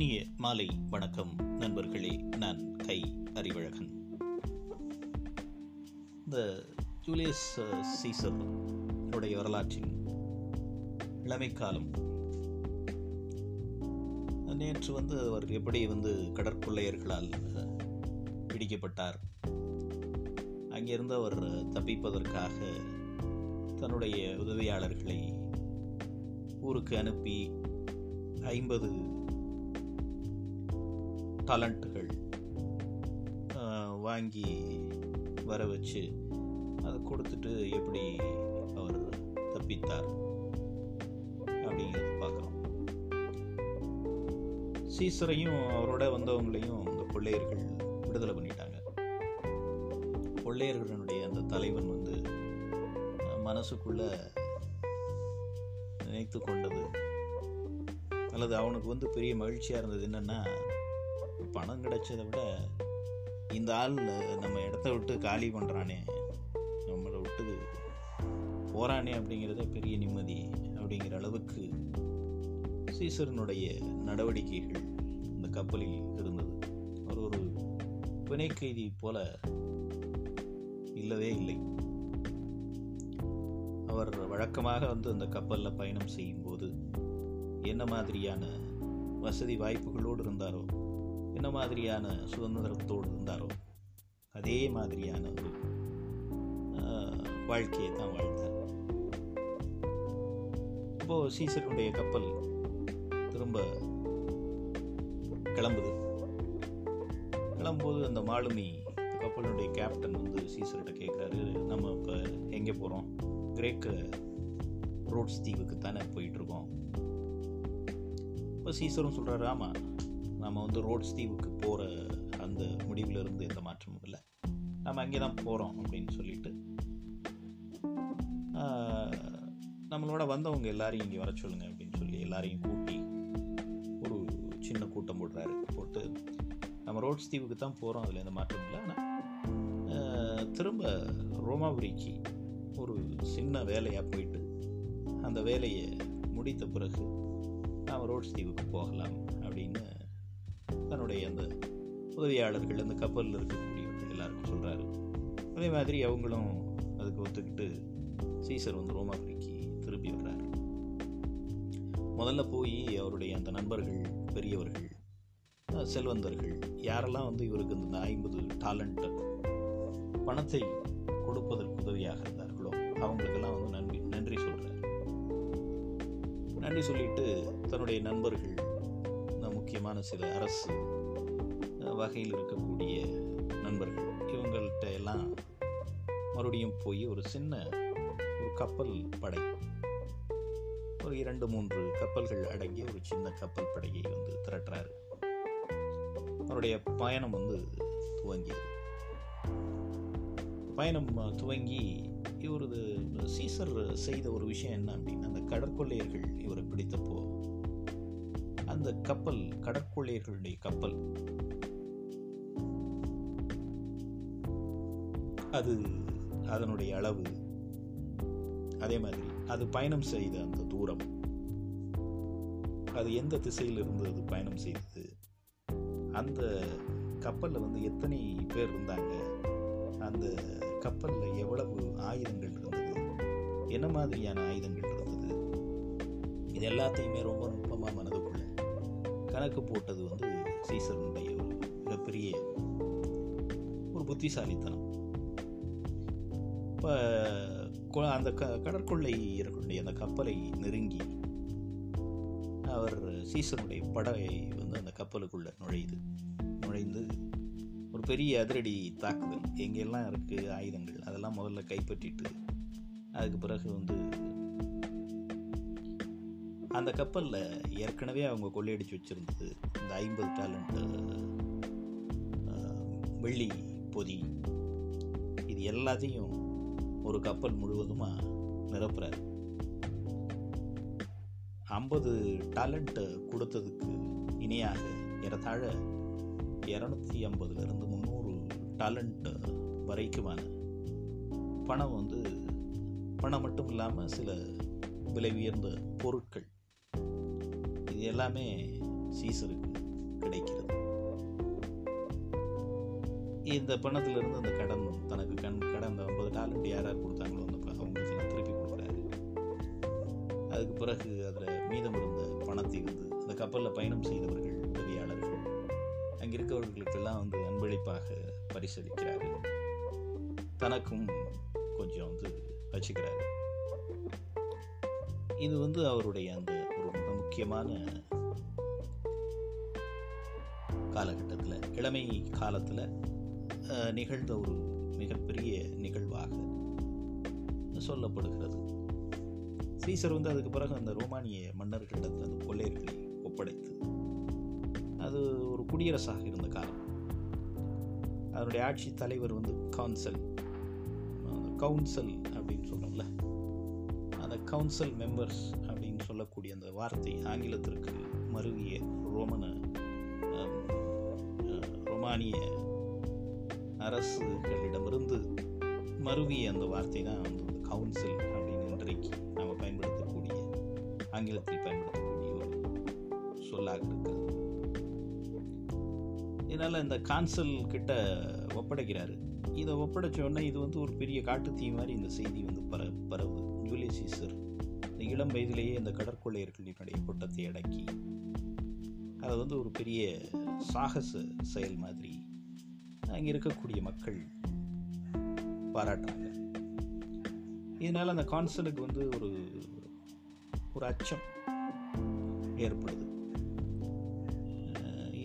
இனிய மாலை வணக்கம். நண்பர்களே நான் கை அறிவழகன். இந்த ஜூலியஸ் அஹ், சீசர் உடைய வரலாற்றின் இளமை காலம் நேற்று வந்து அவர் எப்படி வந்து கடற்கொள்ளையர்களால் பிடிக்கப்பட்டார். அங்கிருந்து அவர் தப்பிப்பதற்காக தன்னுடைய உதவியாளர்களை ஊருக்கு அனுப்பி ஐம்பது டேலண்ட்டுகள் வாங்கி வர வச்சு அதை கொடுத்துட்டு எப்படி அவர் தப்பித்தார் அப்படிங்கிறது பார்க்குறோம் சீசரையும் அவரோட வந்தவங்களையும் அந்த கொள்ளையர்கள் விடுதலை பண்ணிட்டாங்க. கொள்ளையர்களுடைய அந்த தலைவன் வந்து மனசுக்குள்ள நினைத்து கொண்டது அல்லது அவனுக்கு வந்து பெரிய மகிழ்ச்சியாக இருந்தது என்னென்னா பணம் கிடைச்சதை விட இந்த ஆள் நம்ம இடத்த விட்டு காலி பண்ணுறானே நம்மளை விட்டு போகிறானே அப்படிங்கிறத பெரிய நிம்மதி அப்படிங்கிற அளவுக்கு சீசரனுடைய நடவடிக்கைகள் இந்த கப்பலில் இருந்தது. அவர் ஒரு பிணை கைதி போல இல்லவே இல்லை. அவர் வழக்கமாக வந்து அந்த கப்பலில் பயணம் செய்யும்போது என்ன மாதிரியான வசதி வாய்ப்புகளோடு இருந்தாரோ என்ன மாதிரியான சுதந்திரத்தோடு இருந்தாரோ அதே மாதிரியான ஒரு வாழ்க்கையை தான் வாழ்ந்தார். இப்போ சீசருடைய கப்பல் திரும்ப கிளம்புது. கிளம்பும்போது அந்த மாலுமி கப்பலுடைய கேப்டன் வந்து சீசர்கிட்ட கேட்குறாரு நம்ம இப்போ எங்கே போகிறோம் கிரேக்க ரோட்ஸ் தீவுக்கு தானே போயிட்டுருக்கோம் இப்போ சீசரும் சொல்கிறாரு ஆமாம் நம்ம வந்து ரோட்ஸ் தீவுக்கு போகிற அந்த முடிவில் இருந்து எந்த மாற்றமும் இல்லை. நம்ம அங்கே தான் போகிறோம் அப்படின்னு சொல்லிட்டு நம்மளோட வந்தவங்க எல்லாரையும் இங்கே வர சொல்லுங்க அப்படின்னு சொல்லி எல்லாரையும் கூட்டி ஒரு சின்ன கூட்டம் போடுறாரு. போட்டு நம்ம ரோட்ஸ் தீவுக்கு தான் போகிறோம் அதில் எந்த மாற்றமும் இல்லை. ஆனால் திரும்ப ரோமாபுரிக்கு ஒரு சின்ன வேலையாக போயிட்டு அந்த வேலையை முடித்த பிறகு நாம் ரோட்ஸ் தீவுக்கு போகலாம். அவருடைய அந்த உதவியாளர்கள் அந்த கப்பலில் இருக்கக்கூடியவர்கள் எல்லாருக்கும் சொல்கிறாரு அதே மாதிரி அவங்களும் அதுக்கு ஒத்துக்கிட்டு சீசர் வந்து ரோமாபுரிக்கு திருப்பி வர்றாரு. முதல்ல போய் அவருடைய அந்த நண்பர்கள் பெரியவர்கள் செல்வந்தர்கள் யாரெல்லாம் வந்து இவருக்கு இந்த ஐம்பது டேலண்ட் பணத்தை கொடுப்பதற்கு உதவியாக இருந்தார்களோ அவங்களுக்கெல்லாம் வந்து நன்றி நன்றி சொல்கிறார் நன்றி சொல்லிட்டு தன்னுடைய நண்பர்கள் முக்கியமான சில அரசு வகையில் இருக்கக்கூடிய நண்பர்கள் இவங்கள்ட்ட எல்லாம் மறுபடியும் போய் ஒரு சின்ன ஒரு கப்பல் படை ஒரு இரண்டு மூன்று கப்பல்கள் அடங்கிய ஒரு சின்ன கப்பல் படையை வந்து திரட்டுறாரு. அவருடைய பயணம் வந்து துவங்கியது. பயணம் துவங்கி இவரது சீசர் செய்த ஒரு விஷயம் என்ன அப்படின்னா அந்த கடற்கொள்ளையர்கள் இவரை பிடித்தப்போ அந்த கப்பல் கடற்கொள்ளையர்களுடைய கப்பல் அது அதனுடைய அளவு அதே மாதிரி அது பயணம் செய்த அந்த தூரம். அது எந்த திசையிலிருந்து அது பயணம் செய்தது? அந்த கப்பலில் வந்து எத்தனை பேர் இருந்தாங்க? அந்த கப்பலில் எவ்வளவு ஆயுதங்கள் இருந்தது? என்ன மாதிரியான ஆயுதங்கள் இருந்தது? இது எல்லாத்தையுமே ரொம்ப நுட்பமாக மனதுக்குள்ள கணக்கு போட்டது வந்து சீசருடைய ஒரு மிகப்பெரிய ஒரு புத்திசாலித்தனம். இப்போ அந்த க கடற்கொள்ளை இருக்கக்கூடிய அந்த கப்பலை நெருங்கி அவர் சீசனுடைய படகை வந்து அந்த கப்பலுக்குள்ளே நுழையுது. நுழைந்து ஒரு பெரிய அதிரடி தாக்குதல். எங்கெல்லாம் இருக்குது ஆயுதங்கள்? அதெல்லாம் முதல்ல கைப்பற்றிட்டு அதுக்கு பிறகு வந்து அந்த கப்பலில் ஏற்கனவே அவங்க கொள்ளையடிச்சு வச்சுருந்தது இந்த ஐம்பது டேலண்ட் வெள்ளி பொதி இது எல்லாத்தையும் ஒரு கப்பல் முழுவதுமாக நிரப்புறார். ஐம்பது டேலண்ட்டை கொடுத்ததுக்கு இணையாக ஏறத்தாழ இரநூத்தி ஐம்பதுலேருந்து முந்நூறு டேலண்ட் வரைக்குமான பணம் வந்து பணம் மட்டும் இல்லாமல் சில விலை உயர்ந்த பொருட்கள். இது எல்லாமே சீசருக்கு கிடைக்கிறது. இந்த பணத்திலிருந்து அந்த கடன் தனக்கு கண் கடன் டாலண்ட் யார் யார் கொடுத்தாங்களோ அந்த ப- அவங்களுக்கெல்லாம் திருப்பி கொடுக்குறாரு. அதுக்கு பிறகு அதில் மீதம் இருந்த பணத்தை வந்து அந்த கப்பலில் பயணம் செய்தவர்கள் உதவியாளர்கள் அங்கே இருக்கவர்களுக்கெல்லாம் வந்து அன்பளிப்பாக பரிசளிக்கிறாரு. தனக்கும் கொஞ்சம் வந்து வச்சுக்கிறாரு. இது வந்து அவருடைய அந்த ஒரு மிக முக்கியமான காலகட்டத்தில் இளமை காலத்தில் நிகழ்ந்த ஒரு மிகப்பெரிய நிகழ்வாக சொல்லப்படுகிறது. சீசர் வந்து அதுக்கு பிறகு அந்த ரோமானிய மன்னர்களிடத்தில் அந்த கொள்ளையர்களை ஒப்படைத்து அது ஒரு குடியரசாக இருந்த காலம். அதனுடைய ஆட்சி தலைவர் வந்து கவுன்சில். கவுன்சில் அப்படின்னு சொல்கிறோம்ல அந்த கவுன்சில் மெம்பர்ஸ் அப்படின்னு சொல்லக்கூடிய அந்த வார்த்தை ஆங்கிலத்திற்கு மருவிய ரோமன ரோமானிய அரசுகளிடமிருந்து மருவிய அந்த வார்த்தை தான் வந்து கவுன்சில் அப்படின்னு இன்றைக்கு நாம் பயன்படுத்தக்கூடிய ஆங்கிலத்தில் பயன்படுத்தக்கூடிய ஒரு சொல்லாக இருக்கிறது. இதனால் இந்த கான்சல் கிட்ட ஒப்படைக்கிறாரு. இதை ஒப்படைச்ச உடனே இது வந்து ஒரு பெரிய காட்டுத்தீ மாதிரி இந்த செய்தி வந்து பர பரவு ஜூலியஸ் சீசர் இந்த இளம் வயதிலேயே இந்த கடற்கொள்ளையர்களினுடைய கூட்டத்தை அடக்கி அது வந்து ஒரு பெரிய சாகச செயல் மாதிரி அங்கே இருக்கக்கூடிய மக்கள் பாராட்டுறாங்க. இதனால் அந்த கான்சலுக்கு வந்து ஒரு ஒரு அச்சம் ஏற்படுது.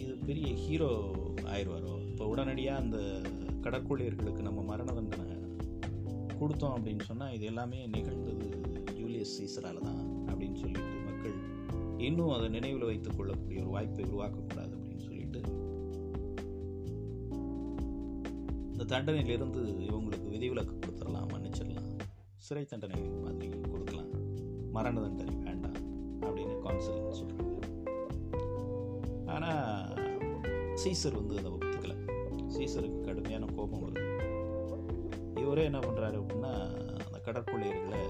இது பெரிய ஹீரோ ஆயிடுவாரோ? இப்போ உடனடியாக அந்த கடற்கொள்ளையர்களுக்கு நம்ம மரண தண்டனை கொடுத்தோம் அப்படின்னு சொன்னால் இது எல்லாமே நிகழ்ந்தது ஜூலியஸ் சீசரால தான் அப்படின்னு சொல்லிட்டு மக்கள் இன்னும் அதை நினைவில் வைத்துக் கொள்ளக்கூடிய ஒரு வாய்ப்பை உருவாக்கக்கூடாது அப்படின்னு சொல்லிட்டு இந்த தண்டனையிலிருந்து இவங்களுக்கு விதிவிலக்கு கொடுத்துடலாம் மன்னிச்சிடலாம் சிறை தண்டனை மாதிரி கொடுக்கலாம். மரண தண்டனை வேண்டாம் அப்படின்னு கவுன்சிலிங் சொல்கிறாங்க ஆனால் சீசர் வந்து அதை ஒத்துக்கலை. சீசருக்கு கடுமையான கோபம் வருது. இவரே என்ன பண்ணுறாரு அப்படின்னா அந்த கடற்கொள்ளையர்களை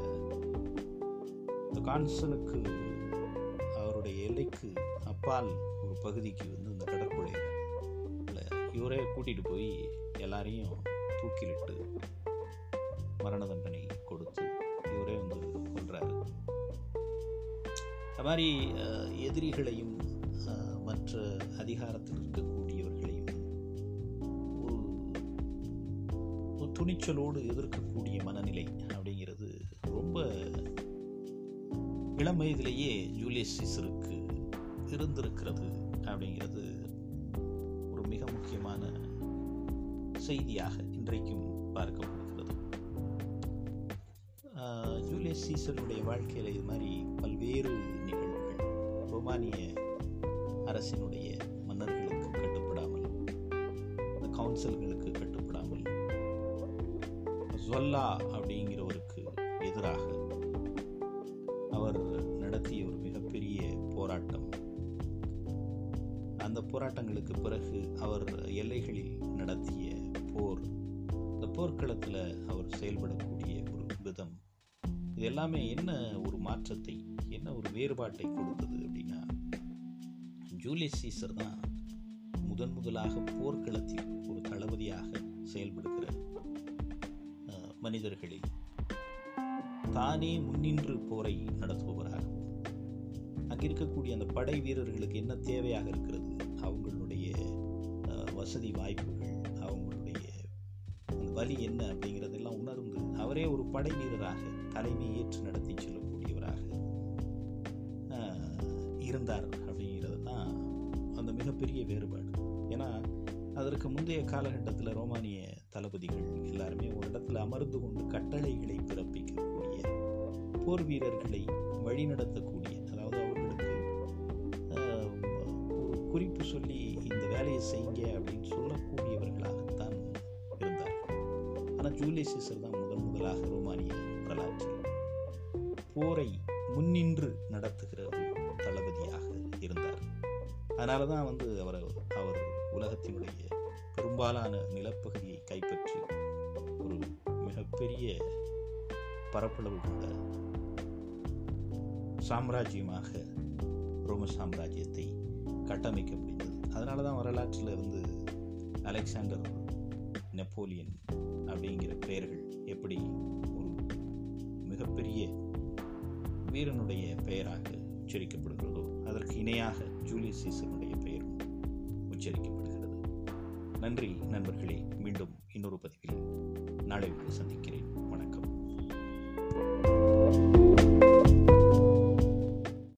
இந்த கான்சலுக்கு அவருடைய எல்லைக்கு அப்பால் ஒரு பகுதிக்கு வந்து இந்த கடற்கொள்ளையர்களை இவரே கூட்டிகிட்டு போய் எல்லாரையும் தூக்கிலிட்டு மரண தண்டனை கொடுத்து இவரே வந்து கொள்றாரு அது மாதிரி எதிரிகளையும் மற்ற அதிகாரத்தில் இருக்கக்கூடியவர்களையும் ஒரு ஒரு துணிச்சலோடு எதிர்க்கக்கூடிய மனநிலை அப்படிங்கிறது ரொம்ப இளம் வயதிலேயே ஜூலியஸ் சீசருக்கு இருந்திருக்கிறது அப்படிங்கிறது ஒரு மிக முக்கியமான செய்தியாக இன்றைக்கும் பார்க்கப்படுகிறது. ஜூலியஸ் சீசருடைய வாழ்க்கையில் இது மாதிரி பல்வேறு நிகழ்வுகள் ரோமானிய அரசினுடைய மன்னர்களுக்கு கட்டுப்படாமல் இந்த கவுன்சில்களுக்கு கட்டுப்படாமல் ஜொல்லா அப்படிங்கிறவருக்கு எதிராக அவர் நடத்திய ஒரு மிகப்பெரிய போராட்டம். அந்த போராட்டங்களுக்கு பிறகு அவர் எல்லைகளில் நடத்திய போர் இந்த போர்க்களத்தில் அவர் செயல்படக்கூடிய ஒரு விதம் இது எல்லாமே என்ன ஒரு மாற்றத்தை என்ன ஒரு வேறுபாட்டை கொடுத்தது அப்படின்னா ஜூலியஸ் சீசர் தான் முதன் முதலாக போர்க்களத்தில் ஒரு தளபதியாக செயல்படுகிற மனிதர்களில் தானே முன்னின்று போரை நடத்துபவராகவும் அங்கே இருக்கக்கூடிய அந்த படை வீரர்களுக்கு என்ன தேவையாக இருக்கிறது? அவங்களுடைய வசதி வாய்ப்பு வழி என்ன அப்படிங்கிறதெல்லாம் உணர்ந்து அவரே ஒரு படை வீரராக தலைமை ஏற்று நடத்தி செல்லக்கூடியவராக இருந்தார் அப்படிங்கிறது தான் அந்த மிகப்பெரிய வேறுபாடு. ஏன்னா அதற்கு முந்தைய காலகட்டத்தில் ரோமானிய தளபதிகள் எல்லாருமே ஒரு இடத்துல அமர்ந்து கொண்டு கட்டளைகளை பிறப்பிக்கக்கூடிய போர் வீரர்களை வழிநடத்தக்கூடிய அதாவது அவர்களுக்கு ஆஹ், ஒரு குறிப்பு சொல்லி இந்த வேலையை செய்யுங்க அப்படின்னு சொல்லக்கூடியவர்களாகத்தான் ஆனால் ஜூலியஸ் சீசர் தான் முதன் முதலாக ரோமானிய வரலாற்றில் போரை முன்னின்று நடத்துகிற ஒரு தளபதியாக இருந்தார். அதனால தான் வந்து அவர் அவர் உலகத்தினுடைய பெரும்பாலான நிலப்பகுதியை கைப்பற்றி ஒரு மிகப்பெரிய பரப்பளவு கொண்ட சாம்ராஜ்யமாக ரோம சாம்ராஜ்யத்தை கட்டமைக்க முடிந்தது அதனால தான் வரலாற்றில் வந்து அலெக்சாண்டர் நெப்போலியன் அப்படிங்கிற பெயர்கள் எப்படி ஒரு மிகப்பெரிய வீரனுடைய பெயராக உச்சரிக்கப்படுகிறதோ அதற்கு இணையாக ஜூலியஸ் சீசனுடைய பெயரும் உச்சரிக்கப்படுகிறது. நன்றி நண்பர்களே மீண்டும் இன்னொரு பதிவில் நாளை உங்களை சந்திக்கிறேன். வணக்கம்.